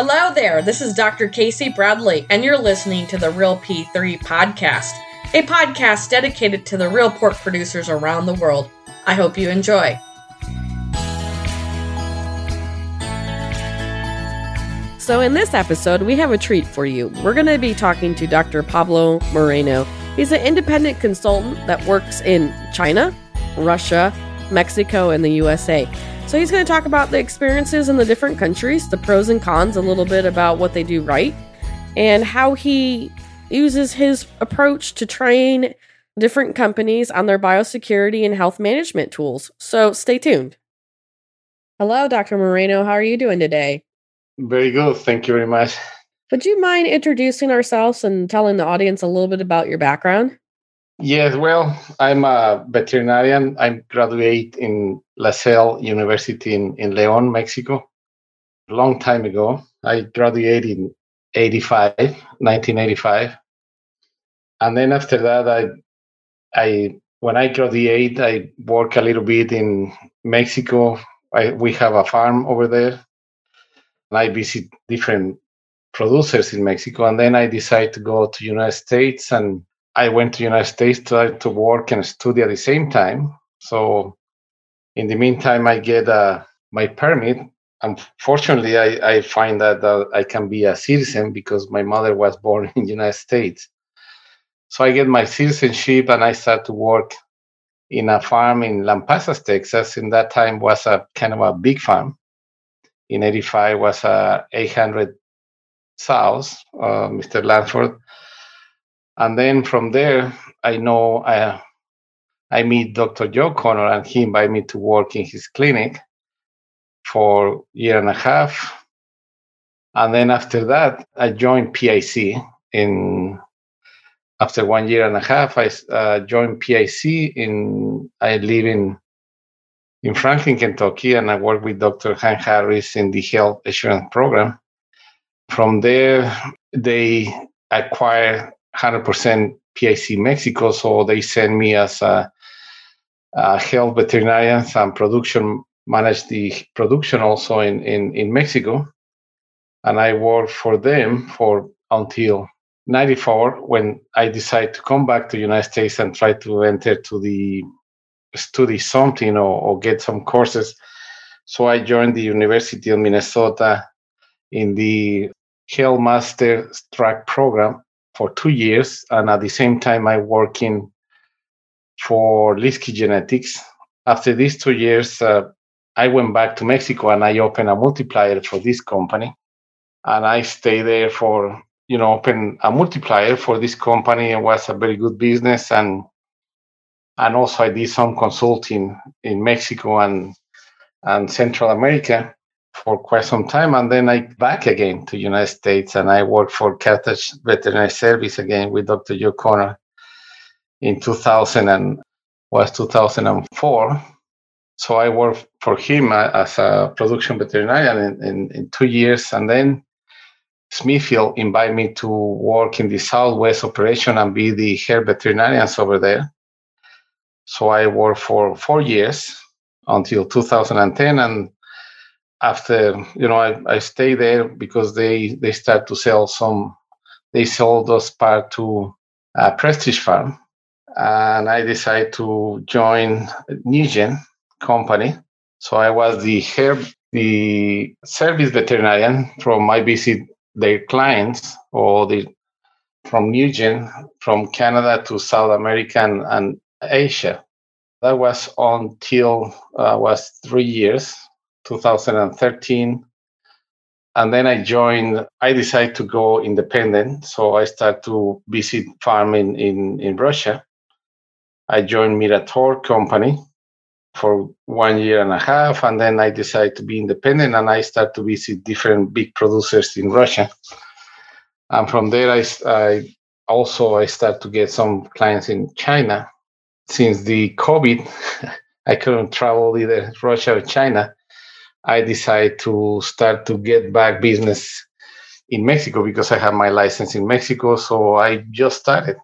Hello there, this is Dr. Casey Bradley, and you're listening to the Real P3 Podcast, a podcast dedicated to the real pork producers around the world. I hope you enjoy. So, in this episode, we have a treat for you. We're going to be talking to Dr. Pablo Moreno. He's an independent consultant that works in China, Russia, Mexico, and the USA. So he's going to talk about the experiences in the different countries, the pros and cons, a little bit about what they do right, and how he uses his approach to train different companies on their biosecurity and health management tools. So stay tuned. Hello, Dr. Moreno. How are you doing today? Very good. Thank you very much. Would you mind introducing ourselves and telling the audience a little bit about your background? Yes, well, I'm a veterinarian. I graduated in La Salle University in, in Leon, Mexico, a long time ago. I graduated in 85, 1985. And then after that, I, I when I graduated, I work a little bit in Mexico. I, we have a farm over there. And I visit different producers in Mexico. And then I decide to go to United States and I went to United States to, to work and study at the same time. So in the meantime, I get uh, my permit. Unfortunately, I, I find that uh, I can be a citizen because my mother was born in the United States. So I get my citizenship and I start to work in a farm in Lampasas, Texas. In that time was a kind of a big farm. In 85 was a 800 sows, uh, Mr. Lanford and then from there, I know I, I meet Dr. Joe Connor, and he invited me to work in his clinic for year and a half. And then after that, I joined PIC. In after one year and a half, I uh, joined PIC. In I live in in Franklin, Kentucky, and I work with Dr. Hank Harris in the health assurance program. From there, they acquire 100% PIC Mexico, so they send me as a, a health veterinarian and production manage the production also in, in, in Mexico. And I worked for them for until 94 when I decided to come back to United States and try to enter to the study something or, or get some courses. So I joined the University of Minnesota in the Health Master Track program for two years, and at the same time, I working for Liskey Genetics. After these two years, uh, I went back to Mexico and I opened a multiplier for this company, and I stayed there for you know open a multiplier for this company. It was a very good business, and and also I did some consulting in Mexico and and Central America for quite some time, and then I back again to United States, and I worked for Carthage Veterinary Service again with Dr. Joe Connor in 2000 and was 2004. So I worked for him as a production veterinarian in, in, in two years, and then Smithfield invited me to work in the Southwest operation and be the head veterinarians over there. So I worked for four years until 2010, and after you know I, I stay there because they they start to sell some they sold us part to a Prestage farm. And i decided to join Neogen company. So i was the head the service veterinarian from my visit their clients or the from Neogen from canada to south america and, and asia. That was until uh, was three years 2013 and then i joined i decided to go independent so i started to visit farming in, in russia. I joined Miratorg company for one year and a half and then i decided to be independent and i started to visit different big producers in russia. And from there i, I also i started to get some clients in china. Since the covid i couldn't travel either russia or china I decided to start to get back business in Mexico because I have my license in Mexico. So I just started.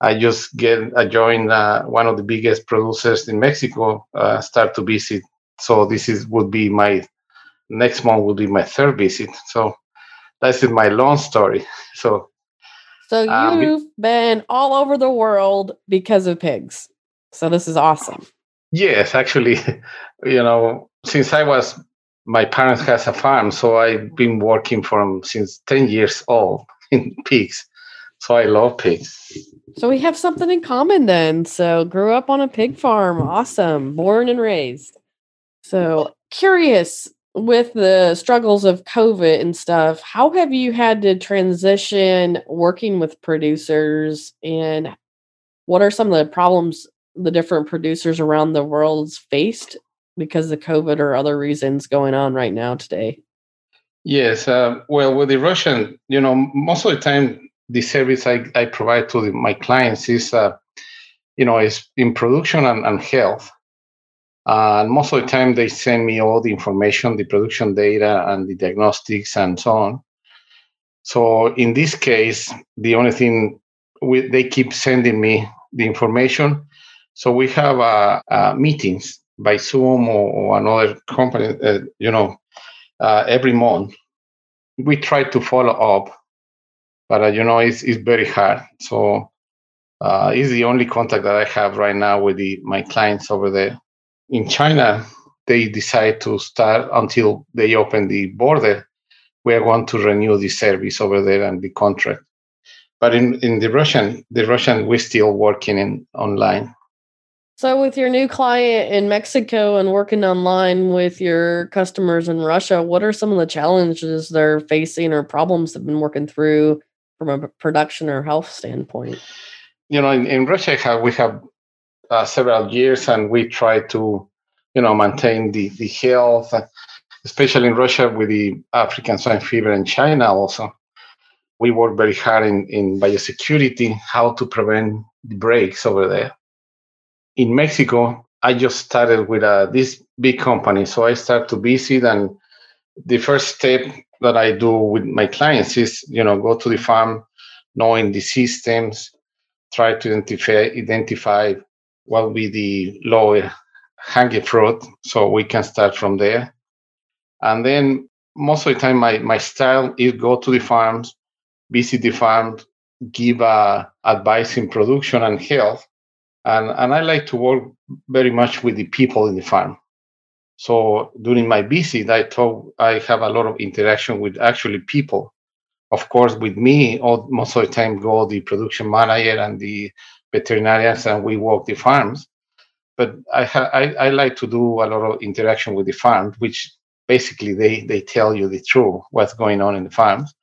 I just get I joined uh, one of the biggest producers in Mexico. Uh, start to visit. So this is would be my next month would be my third visit. So that's my long story. So, so um, you've um, been all over the world because of pigs. So this is awesome. Yes, actually, you know, since I was my parents has a farm, so I've been working from since ten years old in pigs. So I love pigs. So we have something in common then. So grew up on a pig farm. Awesome. Born and raised. So curious with the struggles of COVID and stuff, how have you had to transition working with producers and what are some of the problems the different producers around the world faced because of COVID or other reasons going on right now today? Yes. Uh, well, with the Russian, you know, most of the time the service I, I provide to the, my clients is, uh, you know, is in production and, and health. Uh, and most of the time, they send me all the information, the production data, and the diagnostics, and so on. So in this case, the only thing we, they keep sending me the information. So we have uh, uh, meetings by Zoom or, or another company, uh, you know, uh, every month. We try to follow up but uh, you know it's, it's very hard. So uh, it's the only contact that i have right now with the, my clients over there. In china they decide to start until they open the border. We are going to renew the service over there and the contract. But in, in the russian the russian we're still working in online so, with your new client in Mexico and working online with your customers in Russia, what are some of the challenges they're facing or problems they've been working through from a production or health standpoint? You know, in, in Russia, we have uh, several years, and we try to, you know, maintain the the health, especially in Russia with the African swine fever and China also. We work very hard in, in biosecurity, how to prevent the breaks over there. In Mexico, I just started with uh, this big company, so I start to visit, and the first step that I do with my clients is, you know, go to the farm, knowing the systems, try to identify identify what will be the lower hanging fruit, so we can start from there. And then most of the time, my my style is go to the farms, visit the farms, give uh, advice in production and health, and and I like to work very much with the people in the farm. So during my visit, I talk, I have a lot of interaction with actually people. Of course, with me, all, most of the time go the production manager and the veterinarians, and we walk the farms. But I, ha- I, I like to do a lot of interaction with the farms, which basically they they tell you the truth, what's going on in the farms,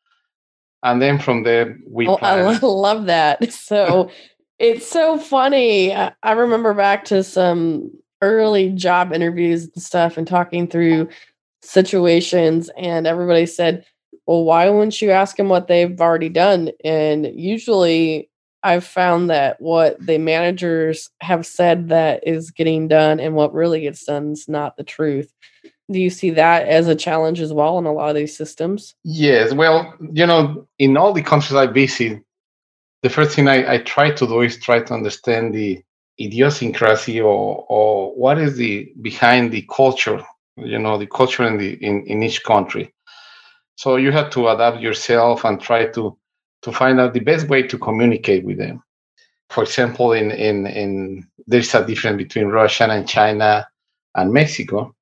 and then from there we. Oh, I love that. So. It's so funny. I remember back to some early job interviews and stuff and talking through situations and everybody said well why wouldn't you ask them what they've already done and usually i've found that what the managers have said that is getting done and what really gets done is not the truth do you see that as a challenge as well in a lot of these systems yes well you know in all the countries i visit the first thing I, I try to do is try to understand the idiosyncrasy or or what is the behind the culture you know the culture in the in, in each country. So you have to adapt yourself and try to to find out the best way to communicate with them. For example in in in there's a difference between russia and china and mexico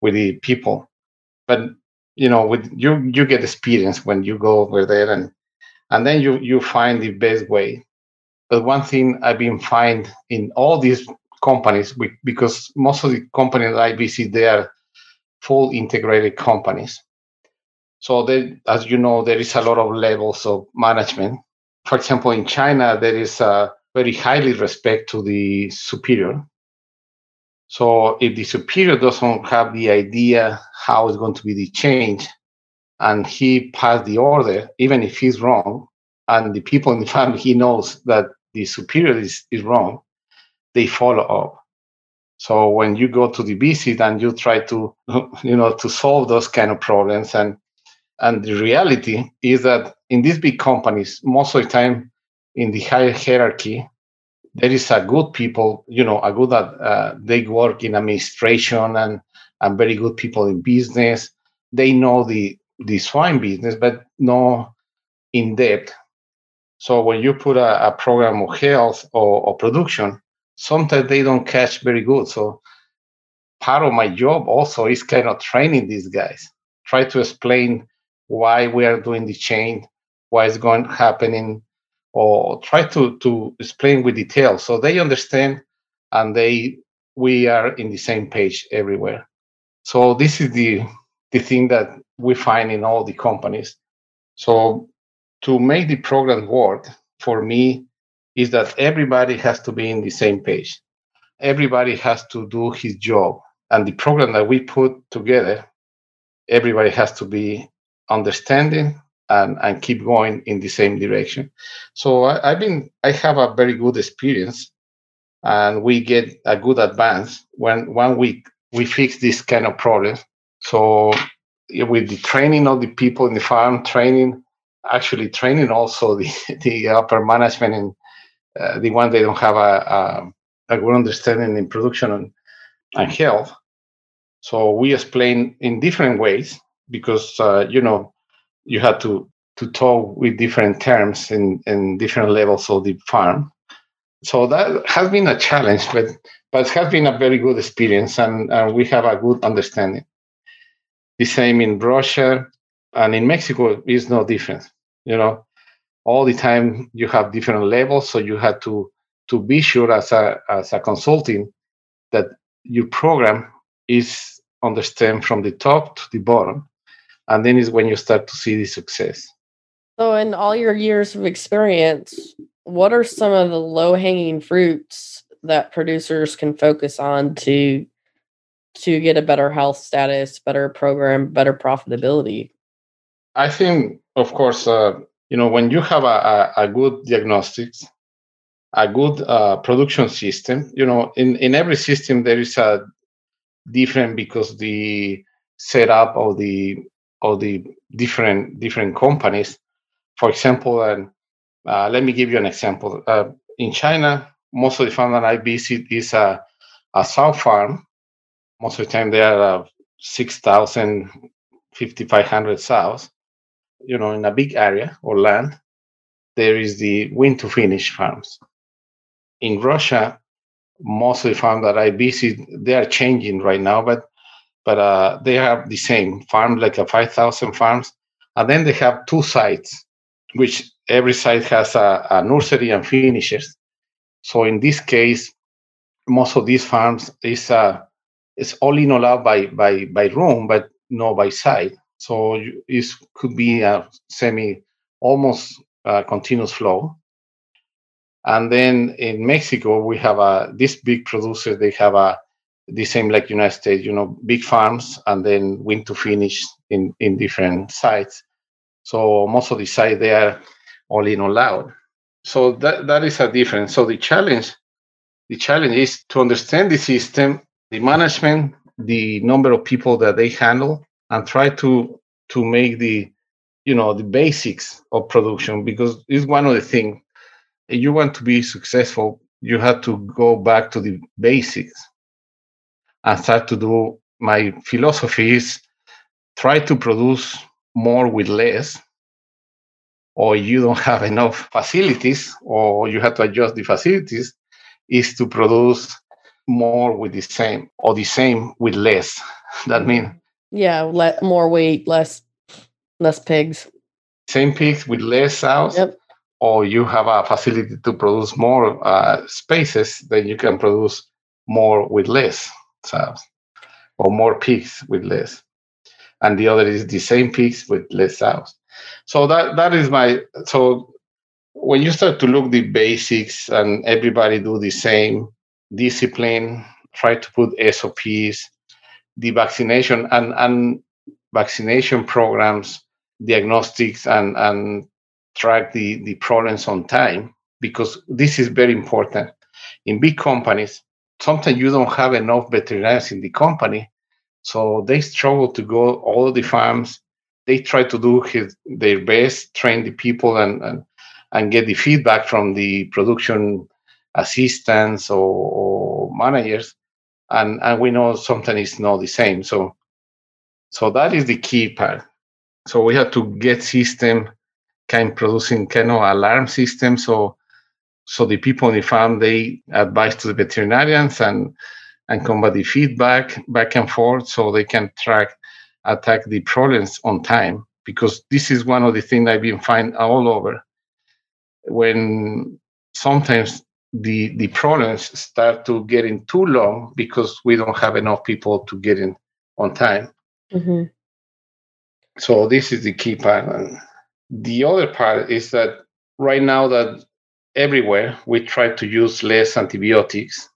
with the people. But you know with you you get experience when you go over there and and then you you find the best way but one thing I've been find in all these companies, because most of the companies I visit, they are full integrated companies. So as you know, there is a lot of levels of management. For example, in China, there is a very highly respect to the superior. So if the superior doesn't have the idea how it's going to be the change, and he passed the order, even if he's wrong, and the people in the family he knows that the superior is, is wrong, they follow up. So when you go to the visit and you try to, you know, to solve those kind of problems, and and the reality is that in these big companies, most of the time in the higher hierarchy, there is a good people, you know, a good uh, they work in administration and and very good people in business. They know the the fine business, but no in depth. So when you put a, a program of health or, or production, sometimes they don't catch very good. So part of my job also is kind of training these guys, try to explain why we are doing the change, why it's going happening, or try to to explain with detail so they understand and they we are in the same page everywhere. So this is the the thing that we find in all the companies. So to make the program work for me is that everybody has to be in the same page. Everybody has to do his job. And the program that we put together, everybody has to be understanding and, and keep going in the same direction. So I, I've been I have a very good experience and we get a good advance when one week we fix this kind of problem. So with the training of the people in the farm, training, actually training also the, the upper management and uh, the one they don't have a, a, a good understanding in production and, and health. So we explain in different ways because uh, you know you have to to talk with different terms in, in different levels of the farm. So that has been a challenge, but but it has been a very good experience, and, and we have a good understanding. The same in Russia and in Mexico is no different. You know, all the time you have different levels, so you have to to be sure as a as a consulting that your program is understand from the top to the bottom, and then is when you start to see the success. So, in all your years of experience, what are some of the low hanging fruits that producers can focus on to to get a better health status, better program, better profitability? I think, of course, uh, you know, when you have a, a, a good diagnostics, a good uh, production system, you know, in, in every system there is a different because the setup of the of the different different companies. For example, and uh, let me give you an example. Uh, in China, most of the farm that I visit is a, a sow farm. Most of the time, they are uh, 6,000, 5,500 sows, you know, in a big area or land. There is the wean to finish farms. In Russia, most of the farms that I visit, they are changing right now, but but uh, they have the same farm, like a 5,000 farms. And then they have two sites, which every site has a, a nursery and finishers. So in this case, most of these farms is uh, is only allowed by by by room, but not by site. So it could be a semi almost continuous flow. And then in Mexico, we have a this big producer. They have a the same like United States, you know, big farms, and then wean to finish in in different sites. So most of the sites they are all in all out. So that that is a difference. So the challenge, the challenge is to understand the system, the management, the number of people that they handle, and try to to make the you know the basics of production because it's one of the things you want to be successful you have to go back to the basics and start to do my philosophy is try to produce more with less or you don't have enough facilities or you have to adjust the facilities is to produce more with the same or the same with less. That means yeah let more weight less less pigs. Same pigs with less sows? Yep. or you have a facility to produce more uh, spaces then you can produce more with less sows or more pigs with less. And the other is the same pigs with less sows. So that that is my so when you start to look the basics and everybody do the same discipline try to put sops the vaccination and and vaccination programs diagnostics and and track the the problems on time because this is very important. In big companies sometimes you don't have enough veterinarians in the company so they struggle to go all the farms. They try to do his, their best, train the people, and, and and get the feedback from the production assistants or, or managers. And and we know something is not the same. So so that is the key part. So we have to get system kind of producing kind of alarm system. So so the people in the farm they advise to the veterinarians and and combat the feedback back and forth so they can track attack the problems on time because this is one of the things I've been finding all over when sometimes the the problems start to getting too long because we don't have enough people to get in on time. Mm-hmm. So this is the key part. And the other part is that right now that everywhere we try to use less antibiotics.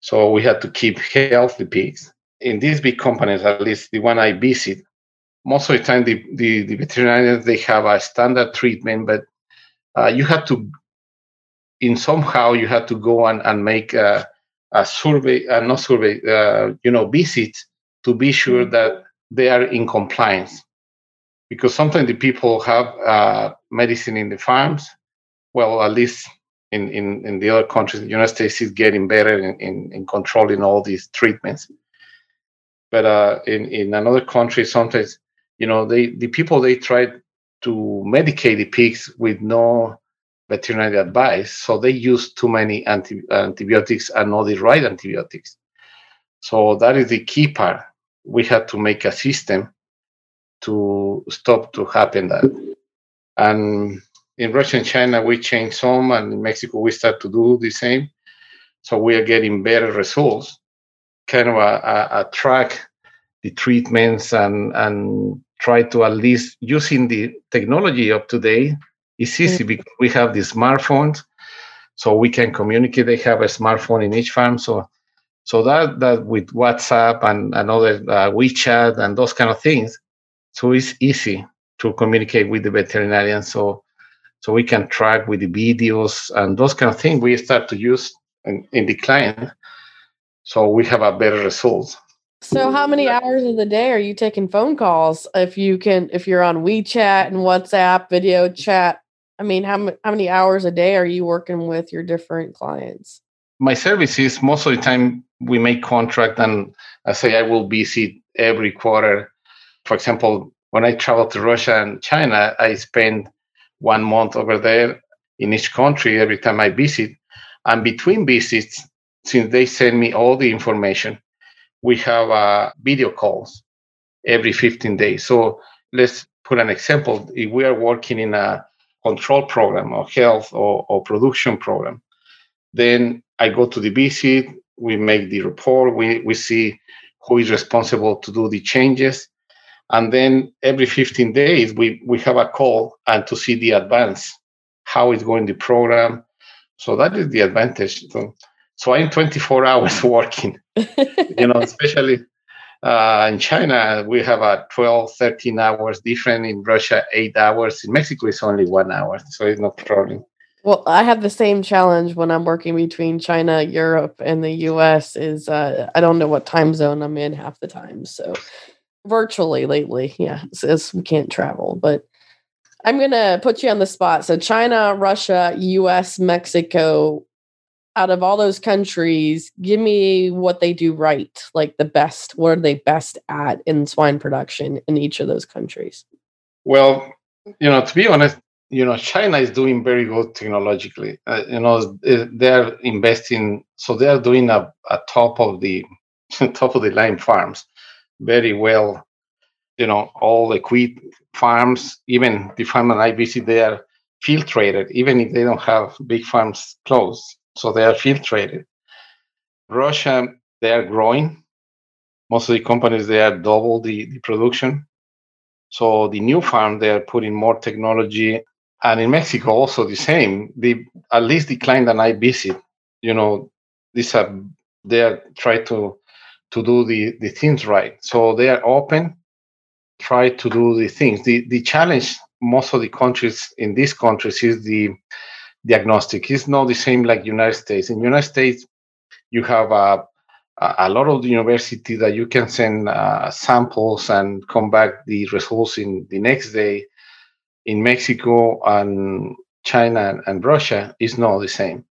So we had to keep healthy pigs. In these big companies, at least the one I visit, most of the time the, the, the veterinarians they have a standard treatment, but uh, you have to in somehow you had to go and, and make a, a survey, uh, not survey, uh, you know, visit to be sure mm-hmm. that they are in compliance. Because sometimes the people have uh, medicine in the farms. Well, at least in, in, in the other countries, the United States is getting better in, in, in controlling all these treatments. But uh, in, in another country, sometimes, you know, they the people, they try to medicate the pigs with no veterinary advice. So they use too many anti- antibiotics and not the right antibiotics. So that is the key part. We had to make a system to stop to happen that. And in Russia and China, we changed some, and in Mexico, we start to do the same. So we are getting better results. Kind of a, a, a track the treatments and and try to at least using the technology of today it's easy mm-hmm. because we have the smartphones, so we can communicate. They have a smartphone in each farm, so so that that with WhatsApp and another uh, WeChat and those kind of things, so it's easy to communicate with the veterinarian. So so we can track with the videos and those kind of things we start to use in, in the client. So we have a better result. So how many hours of the day are you taking phone calls if you can if you're on WeChat and WhatsApp video chat I mean, how, how many hours a day are you working with your different clients? My service is most of the time we make contract and I say I will visit every quarter. For example, when I travel to Russia and China, I spend one month over there in each country every time I visit. And between visits, since they send me all the information, we have uh, video calls every 15 days. So let's put an example. If we are working in a control program or health or, or production program. Then I go to the visit, we make the report, we, we see who is responsible to do the changes. And then every 15 days, we, we have a call and to see the advance, how is going the program. So that is the advantage. So, so I'm 24 hours working, you know, especially uh, in China, we have a 12, 13 hours different. In Russia, eight hours. In Mexico, it's only one hour. So it's no problem. Well, I have the same challenge when I'm working between China, Europe, and the US is uh, I don't know what time zone I'm in half the time. So virtually lately, yeah, since we can't travel. But I'm gonna put you on the spot. So China, Russia, US, Mexico, out of all those countries, give me what they do right, like the best. What are they best at in swine production in each of those countries? Well, you know, to be honest, you know, China is doing very good technologically. Uh, you know, they're investing, so they are doing a, a top of the top of the line farms, very well. You know, all equipped farms, even the farm that I visit, they are filtrated, even if they don't have big farms close so they are filtrated. Russia, they are growing. Most of the companies they are double the, the production. So the new farm they are putting more technology, and in Mexico also the same. The at least the client that I visit, you know, these are they are try to to do the the things right. So they are open, try to do the things. The the challenge most of the countries in these countries is the diagnostic. It's not the same like United States. In United States, you have a, a lot of the university that you can send uh, samples and come back the results in the next day. In Mexico and China and Russia is not the same.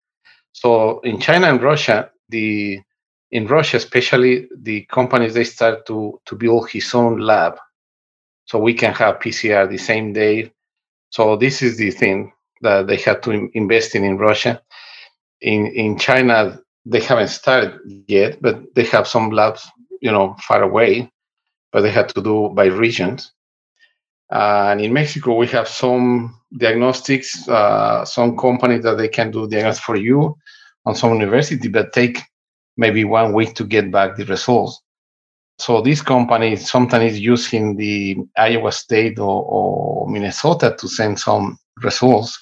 So in China and Russia, the in Russia especially the companies they start to to build his own lab. so we can have PCR the same day. So this is the thing that they had to invest in in Russia. In in China, they haven't started yet, but they have some labs, you know, far away, but they had to do by regions. And in Mexico, we have some diagnostics, uh, some companies that they can do diagnostics for you on some university, but take maybe one week to get back the results. So this company sometimes is using the Iowa State or, or Minnesota to send some results.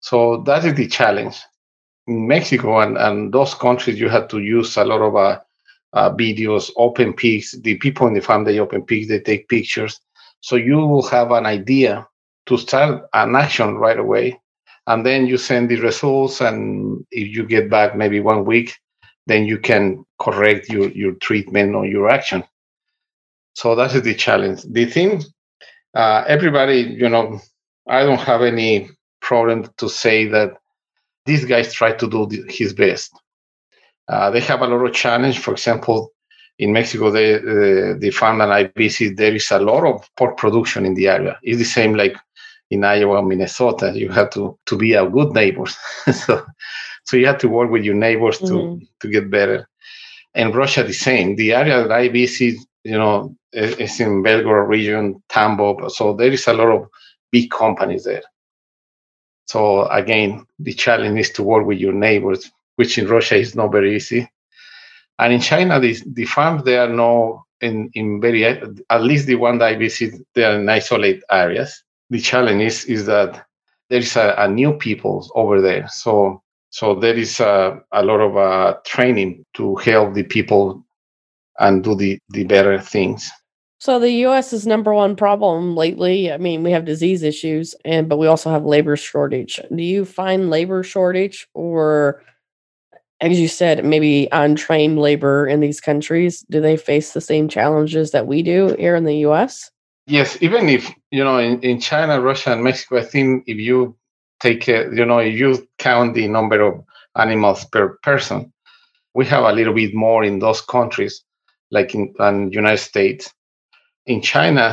So that is the challenge. In Mexico and, and those countries, you have to use a lot of uh, uh, videos, open pics. The people in the farm, they open pics, they take pictures. So you will have an idea to start an action right away. And then you send the results. And if you get back maybe one week, then you can correct your, your treatment or your action. So that is the challenge. The thing, uh, everybody, you know, I don't have any problem to say that these guys try to do the, his best. Uh, they have a lot of challenge. For example, in Mexico, they uh, the farm that I visit, there is a lot of pork production in the area. It's the same like in Iowa, Minnesota. You have to to be a good neighbors. so so you have to work with your neighbors to mm-hmm. to get better. And Russia the same. The area that I visit, you know, is in Belgorod region, Tambov. So there is a lot of big companies there. So again, the challenge is to work with your neighbors, which in Russia is not very easy. And in China, the, the farms they are no in, in very at least the one that I visit, they are in isolated areas. The challenge is is that there is a, a new people over there. So so there is a, a lot of uh, training to help the people and do the, the better things. So the U.S. Is number one problem lately. I mean, we have disease issues, and but we also have labor shortage. Do you find labor shortage, or as you said, maybe untrained labor in these countries? Do they face the same challenges that we do here in the U.S.? Yes, even if you know in, in China, Russia, and Mexico, I think if you take care, you know, you count the number of animals per person. We have a little bit more in those countries, like in the United States. In China,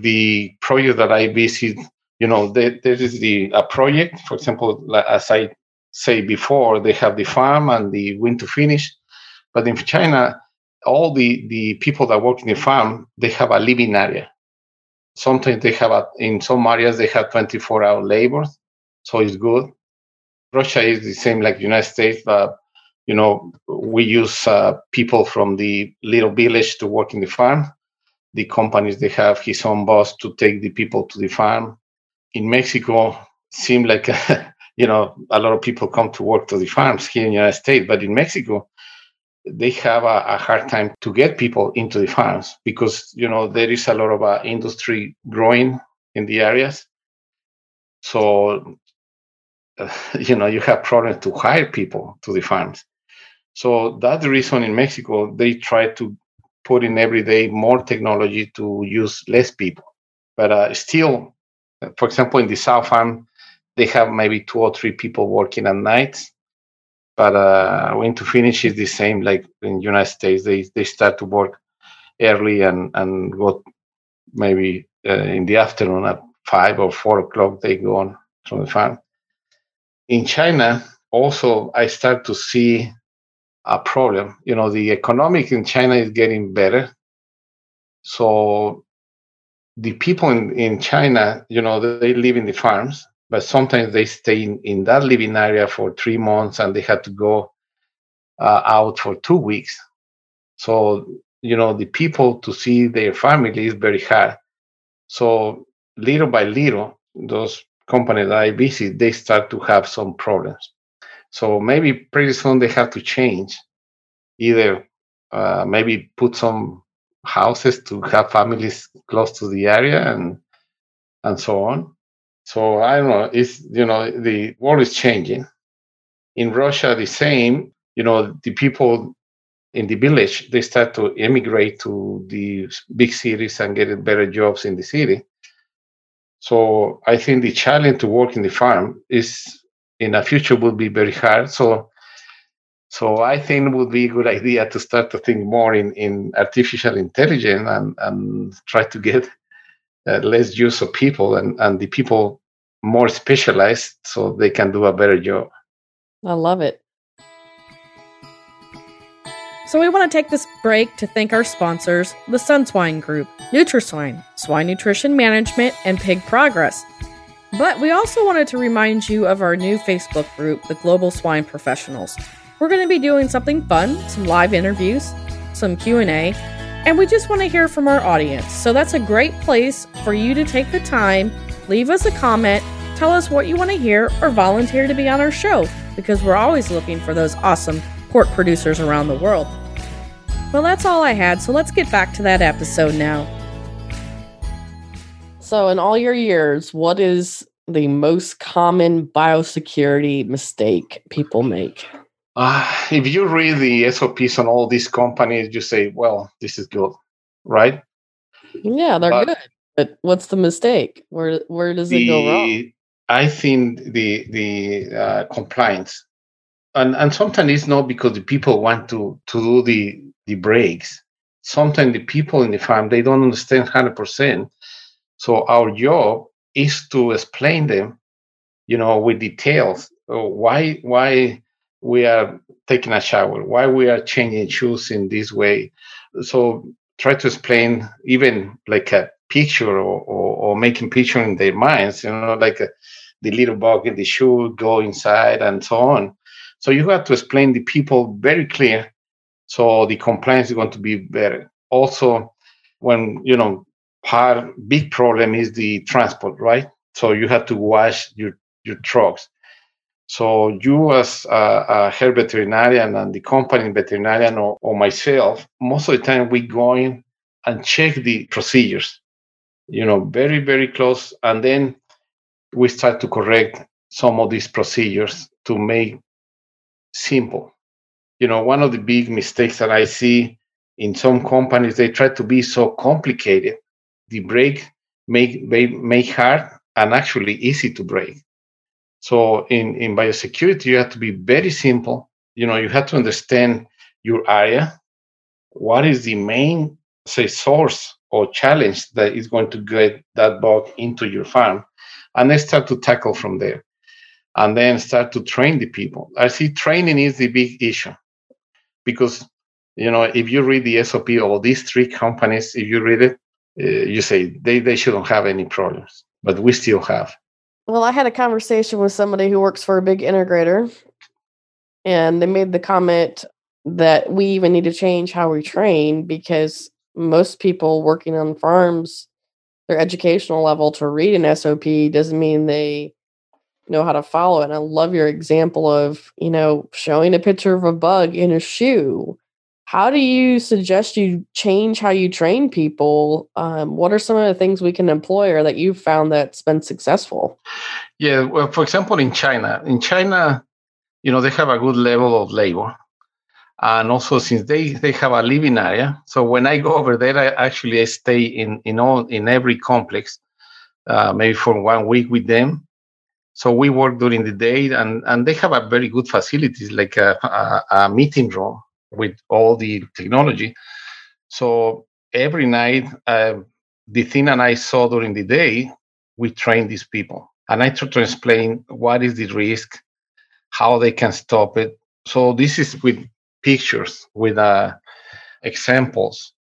the project that I visit, you know, there, there is the a project. For example, as I say before, they have the farm and the wean to finish. But in China, all the, the people that work in the farm, they have a living area. Sometimes they have a, in some areas they have 24 hour labor so it's good. Russia is the same like United States, but you know we use uh, people from the little village to work in the farm. The companies they have his own boss to take the people to the farm. In Mexico, seem like you know a lot of people come to work to the farms here in the United States, but in Mexico they have a, a, hard time to get people into the farms because you know there is a lot of uh, industry growing in the areas so you know you have problems to hire people to the farms so that's the reason in mexico they try to put in every day more technology to use less people. But uh, still for example in the south farm they have maybe two or three people working at night. But uh, wean to finish is the same like in united states they, they start to work early and, and go maybe uh, in the afternoon at five or four o'clock they go on from the farm. In China, also, I start to see a problem. You know, the economic in China is getting better. So the people in, in China, you know, they live in the farms, but sometimes they stay in, in that living area for three months and they have to go uh, out for two weeks. So, you know, the people to see their family is very hard. So little by little, those companies that I visit, they start to have some problems. So maybe pretty soon they have to change, either uh, maybe put some houses to have families close to the area and and so on. So I don't know. It's you know the world is changing. In Russia, the same. You know the people in the village they start to emigrate to the big cities and get better jobs in the city so I think the challenge to work in the farm is in the future will be very hard. So so I think it would be a good idea to start to think more in, in artificial intelligence and, and try to get uh, less use of people and, and the people more specialized so they can do a better job. I love it. So we want to take this break to thank our sponsors, the Sunswine Group, NutriSwine, Swine Nutrition Management, and Pig Progress. But we also wanted to remind you of our new Facebook group, the Global Swine Professionals. We're going to be doing something fun, some live interviews, some Q&A, and we just want to hear from our audience. So that's a great place for you to take the time, leave us a comment, tell us what you want to hear, or volunteer to be on our show because we're always looking for those awesome pork producers around the world. Well, that's all I had, so let's get back to that episode now. So, in all your years, what is the most common biosecurity mistake people make? Uh, if you read the SOPs on all these companies, you say, well, this is good, right? Yeah, they're but good. But what's the mistake? Where where does the, it go wrong? I think the the uh, compliance, and and sometimes it's not because the people want to to do the the breaks. Sometimes the people in the farm they don't understand hundred percent. So our job is to explain them, you know, with details. Why why we are taking a shower, why we are changing shoes in this way. So try to explain even like a picture or, or, or making picture in their minds, you know, like a, the little bug in the shoe, go inside and so on. So you have to explain the people very clear. So the compliance is going to be better. Also, when, you know, part big problem is the transport, right? So you have to wash your, your trucks. So you as a, a veterinarian and the company veterinarian or, or myself, most of the time we go in and check the procedures, you know, very, very close. And then we start to correct some of these procedures to make simple. You know, one of the big mistakes that I see in some companies, they try to be so complicated. The break make, make hard and actually easy to break. So in, in biosecurity, you have to be very simple. You know, you have to understand your area. What is the main, say, source or challenge that is going to get that bug into your farm? And then start to tackle from there. And then start to train the people. I see training is the big issue because, you know, if you read the SOP of these three companies, if you read it, Uh, you say they, they shouldn't have any problems, but we still have. Well, I had a conversation with somebody who works for a big integrator, and they made the comment that we even need to change how we train because most people working on farms, their educational level to read an SOP doesn't mean they know how to follow it. And I love your example of, you know, showing a picture of a bug in a shoe how do you suggest you change how you train people? Um, what are some of the things we can employ or that you've found that's been successful? Yeah, well, for example, in China, in China, you know, they have a good level of labor. And also since they, they have a living area. So when I go over there, I actually I stay in, in all in every complex, uh, maybe for one week with them. So we work during the day and, and they have a very good facilities like a, a, a meeting room with all the technology. So every night, uh, the thing that I saw during the day, we train these people. And I try to explain what is the risk, how they can stop it. So this is with pictures, with uh, examples,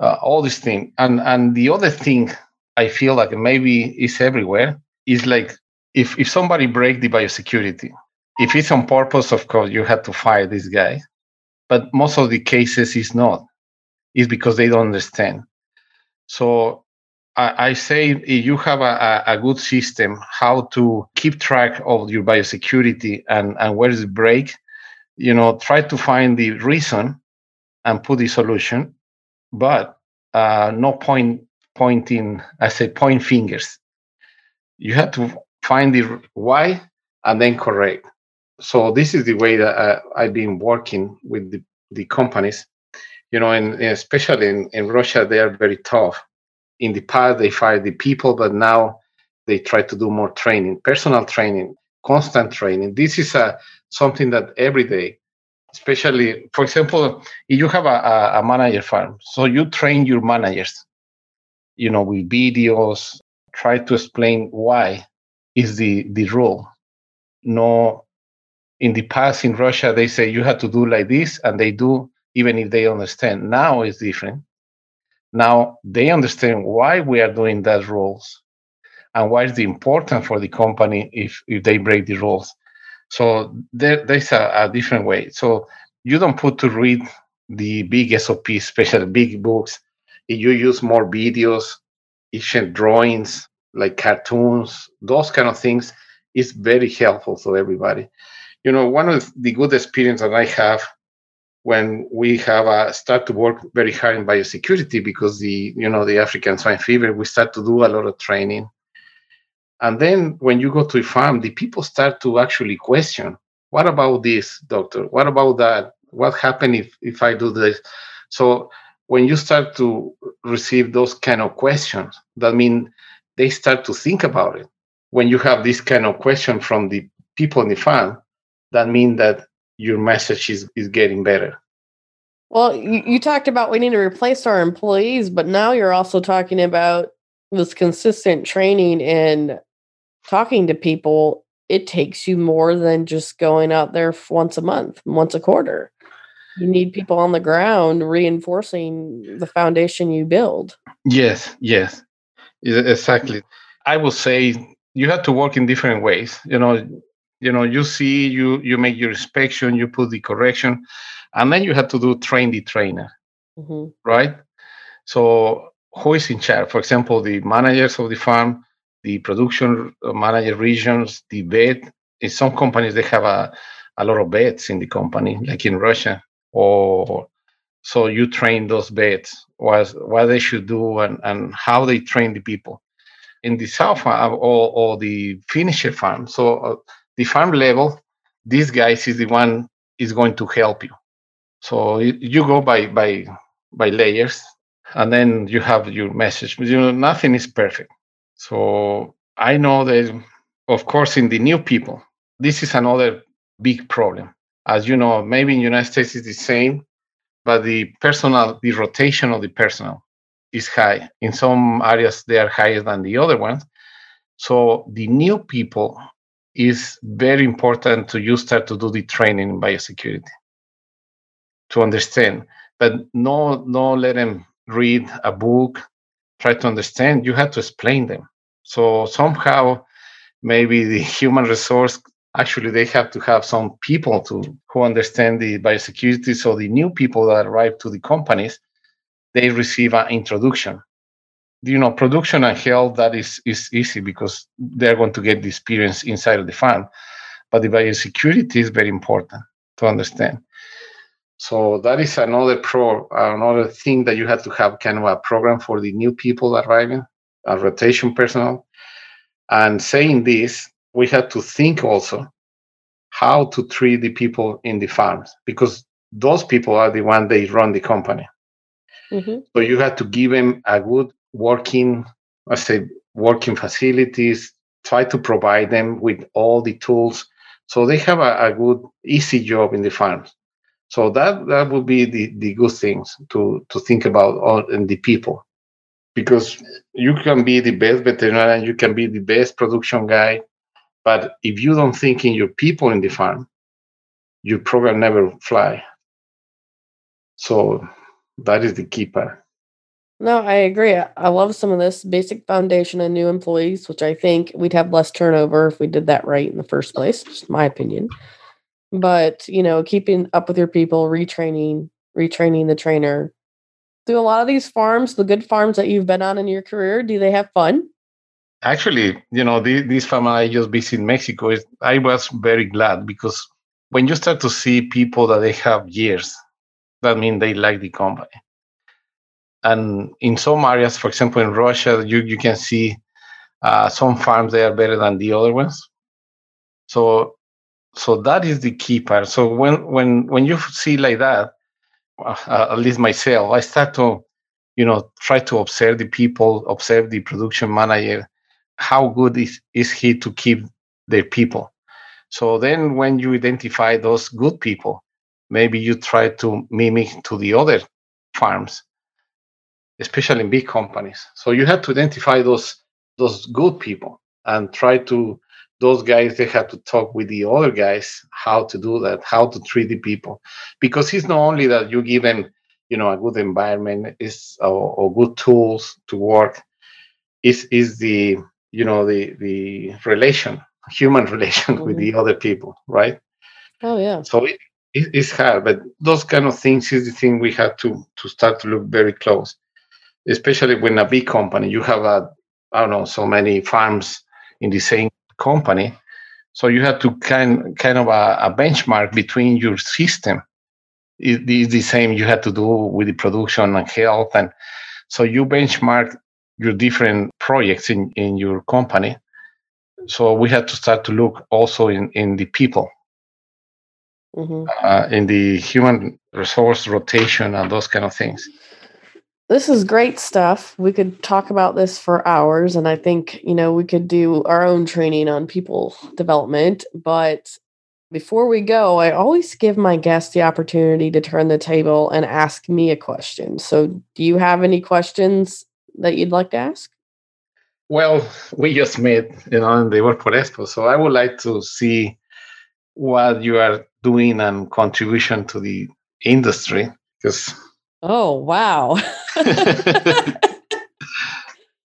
uh, all these things. And and the other thing I feel like maybe is everywhere is like if if somebody break the biosecurity, if it's on purpose, of course you have to fire this guy but most of the cases is not. Is because they don't understand. So I, I say if you have a, a, good system how to keep track of your biosecurity and and where is the break you know try to find the reason and put the solution but uh, no point pointing i say point fingers. You have to find the why and then correct so this is the way that uh, I've been working with the, the companies. You know, and, especially in, in Russia, they are very tough. In the past, they fired the people, but now they try to do more training, personal training, constant training. This is a, uh, something that every day, especially, for example, if you have a, a, a manager farm, so you train your managers. you know, with videos, try to explain why is the, the rule. No, in the past in Russia, they say you have to do like this, and they do, even if they understand. Now it's different. Now they understand why we are doing those rules and why it's important for the company if, if they break the rules. So there, there's a, a different way. So you don't put to read the big SOP, especially big books. You use more videos, ancient drawings, like cartoons, those kind of things is very helpful to everybody. You know, one of the good experience that I have when we have uh, start to work very hard in biosecurity because the you know the African swine fever, we start to do a lot of training, and then when you go to a farm, the people start to actually question, what about this, doctor? What about that? What happened if if I do this? So when you start to receive those kind of questions, that means they start to think about it. When you have this kind of question from the people in the farm, that means that your message is, is getting better. Well, you, you talked about we need to replace our employees, but now you're also talking about this consistent training and talking to people. It takes you more than just going out there once a month, once a quarter. You need people on the ground reinforcing the foundation you build. Yes, yes, exactly. I will say you have to work in different ways. You know, you know you see you you make your inspection you put the correction and then you have to do train the trainer mm-hmm. right? So who is in charge? For example the managers of the farm the production manager regions the vet. In some companies they have a, a lot of vets in the company like in russia. Or so you train those vets what, what they should do and, and how they train the people. In the south or, or the finisher farm so uh, the farm level, this guy is the one is going to help you. So you go by by by layers, and then you have your message. You know, nothing is perfect. So I know that, of course, in the new people, this is another big problem. As you know, maybe in United States it's the same, but the personal, the rotation of the personal is high. In some areas, they are higher than the other ones. So the new people is very important to you start to do the training in biosecurity. To understand. But no no let them read a book try to understand. You have to explain them. So somehow maybe the human resource actually they have to have some people to who understand the biosecurity. So the new people that arrive to the companies they receive an introduction you know production and health that is is easy because they're going to get the experience inside of the farm. But the biosecurity is very important to understand. So that is another pro another thing that you have to have kind of a program for the new people arriving a rotation personnel. And saying this we have to think also how to treat the people in the farms because those people are the one they run the company. Mm-hmm. so you have to give them a good working, I say, working facilities, try to provide them with all the tools so they have a, a good, easy job in the farms. So that that would be the, the good things to to think about all in the people, because you can be the best veterinarian, you can be the best production guy, but if you don't think in your people in the farm, your program never fly. So that is the key part. No, I agree. I love some of this basic foundation and new employees, which I think we'd have less turnover if we did that right in the first place, just my opinion. But, you know, keeping up with your people, retraining, retraining the trainer. Do a lot of these farms, the good farms that you've been on in your career, do they have fun? Actually, you know, the, this farm I just visited Mexico, is, I was very glad because when you start to see people that they have years, that means they like the company and in some areas, for example, in Russia, you, you can see uh, some farms they are better than the other ones. So so that is the key part. So when when when you see like that, uh, at least myself, I start to you know try to observe the people, observe the production manager. How good is is he to keep their people? So then, when you identify those good people, maybe you try to mimic to the other farms especially in big companies. So you have to identify those those good people and try to those guys they had to talk with the other guys how to do that, how to treat the people, because it's not only that you give them you know a good environment is or, or good tools to work. Is is the you know the the relation human relation mm-hmm. with the other people right? Oh yeah. So it, it, it's hard but those kind of things is the thing we have to to start to look very close especially when a big company you have a i don't know so many farms in the same company. So you have to kind kind of a, a benchmark between your system. It is the same you had to do with the production and health. And so you benchmark your different projects in, in your company. So we had to start to look also in, in the people. Mm-hmm. uh, in the human resource rotation and those kind of things this is great stuff we could talk about this for hours and i think you know we could do our own training on people development but before we go, I always give my guests the opportunity to turn the table and ask me a question. So, do you have any questions that you'd like to ask? Well, we just met, you know, in the World Pork Expo. So, I would like to see what you are doing and contribution to the industry. Because oh wow,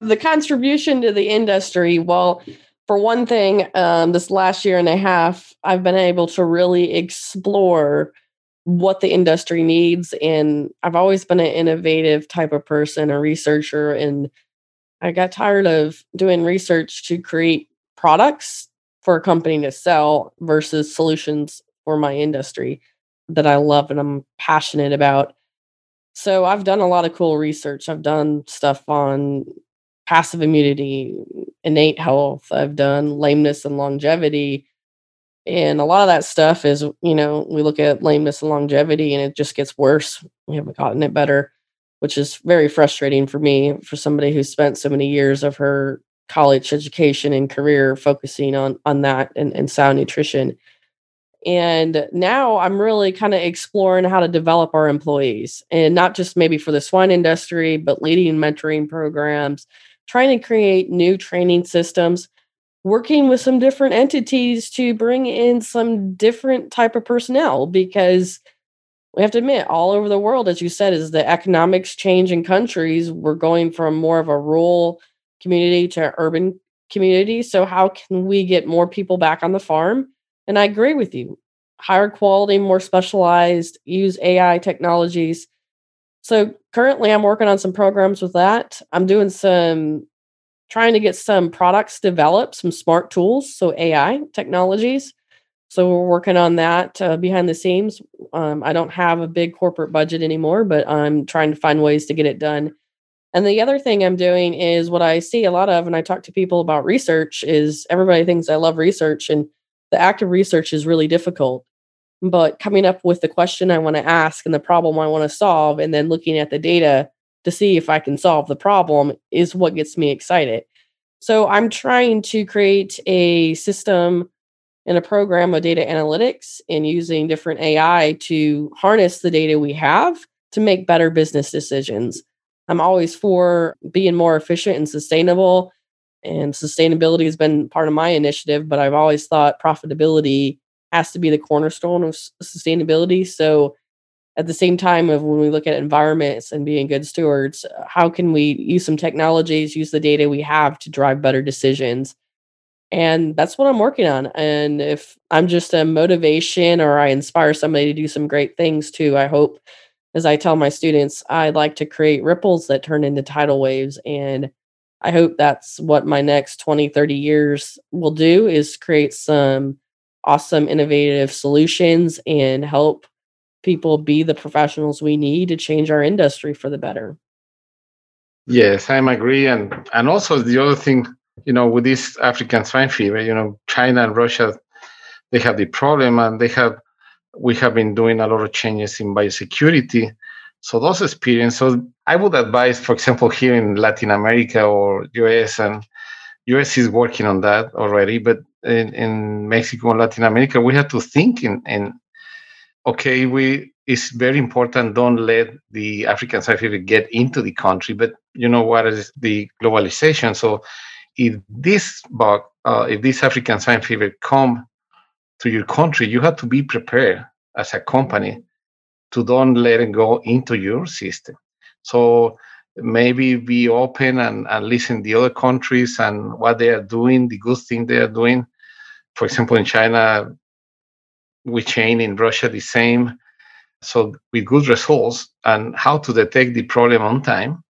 the contribution to the industry. Well, for one thing, um, this last year and a half, I've been able to really explore what the industry needs. And I've always been an innovative type of person, a researcher. And I got tired of doing research to create products for a company to sell versus solutions for my industry that I love and I'm passionate about. So I've done a lot of cool research. I've done stuff on passive immunity, innate health. I've done lameness and longevity. And a lot of that stuff is, you know, we look at lameness and longevity and it just gets worse. We haven't gotten it better, which is very frustrating for me, for somebody who spent so many years of her college education and career focusing on on that and, and sound nutrition. And now I'm really kind of exploring how to develop our employees and not just maybe for the swine industry, but leading mentoring programs, trying to create new training systems working with some different entities to bring in some different type of personnel because we have to admit all over the world as you said is the economics change in countries. We're going from more of a rural community to urban community. So how can we get more people back on the farm and i agree with you higher quality more specialized use ai technologies so currently I'm working on some programs with that. I'm doing some trying to get some products developed, some smart tools, so AI technologies. So we're working on that uh, behind the scenes. Um, I don't have a big corporate budget anymore, but I'm trying to find ways to get it done. And the other thing I'm doing is what I see a lot of, and I talk to people about research, is everybody thinks I love research, and the active research is really difficult but coming up with the question I want to ask and the problem I want to solve, and then looking at the data to see if I can solve the problem is what gets me excited. So I'm trying to create a system and a program of data analytics and using different AI to harness the data we have to make better business decisions. I'm always for being more efficient and sustainable. And sustainability has been part of my initiative, but I've always thought profitability has to be the cornerstone of sustainability. So at the same time of when we look at environments and being good stewards, uh, how can we use some technologies, use the data we have to drive better decisions? And that's what I'm working on. And if I'm just a motivation or I inspire somebody to do some great things too, I hope, as I tell my students, I'd like to create ripples that turn into tidal waves. And I hope that's what my next 20, 30 years will do is create some awesome, innovative solutions and help people be the professionals we need to change our industry for the better. Yes, I agree, and and also the other thing, you know, with this African swine fever, you know, China and Russia, they have the problem, and they have we have been doing a lot of changes in biosecurity. So those experiences, so I would advise, for example, here in Latin America or US, and US is working on that already, but in, in Mexico and Latin America, we have to think in, in okay, we it's very important don't let the African fever get into the country. But you know what is the globalization? So if this bug, uh, if this African fever come to your country, you have to be prepared as a company to don't let it go into your system. So maybe be open and, and listen the other countries and what they are doing, the good thing they are doing. For example, in China, we chain in Russia the same. So with good results and how to detect the problem on time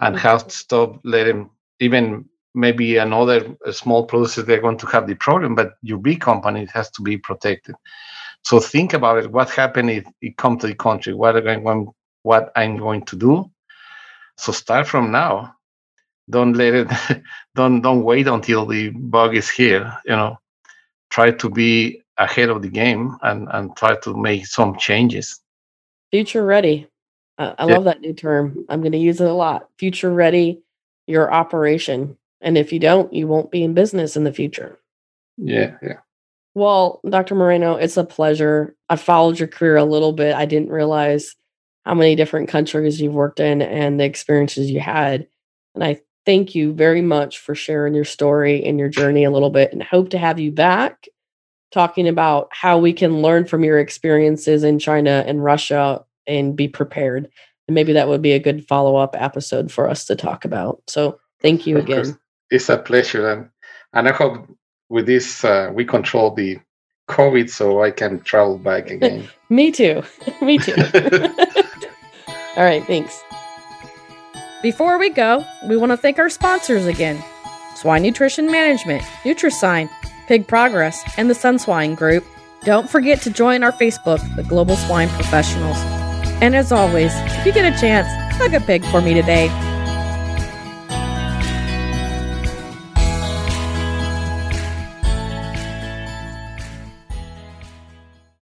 and how to mm-hmm. stop letting even maybe another small producer they're going to have the problem, but your big company has to be protected. So think about it. What happened if it come to the country? What am going, what I'm going to do? So start from now. Don't let it. Don't don't wait until the bug is here. You know, try to be ahead of the game and and try to make some changes. Future ready. Uh, I yeah. love that new term. I'm going to use it a lot. Future ready. Your operation, and if you don't, you won't be in business in the future. Yeah, yeah. Well, Dr. Moreno, it's a pleasure. I followed your career a little bit. I didn't realize how many different countries you've worked in and the experiences you had. And I thank you very much for sharing your story and your journey a little bit and hope to have you back talking about how we can learn from your experiences in China and Russia and be prepared. And maybe that would be a good follow up episode for us to talk about. So thank you again. It's a pleasure. And, and I hope with this, uh, we control the COVID so I can travel back again. Me too. Me too. All right. Thanks. Before we go, we want to thank our sponsors again Swine Nutrition Management, Nutrisign, Pig Progress, and the Sun Swine Group. Don't forget to join our Facebook, the Global Swine Professionals. And as always, if you get a chance, hug a pig for me today.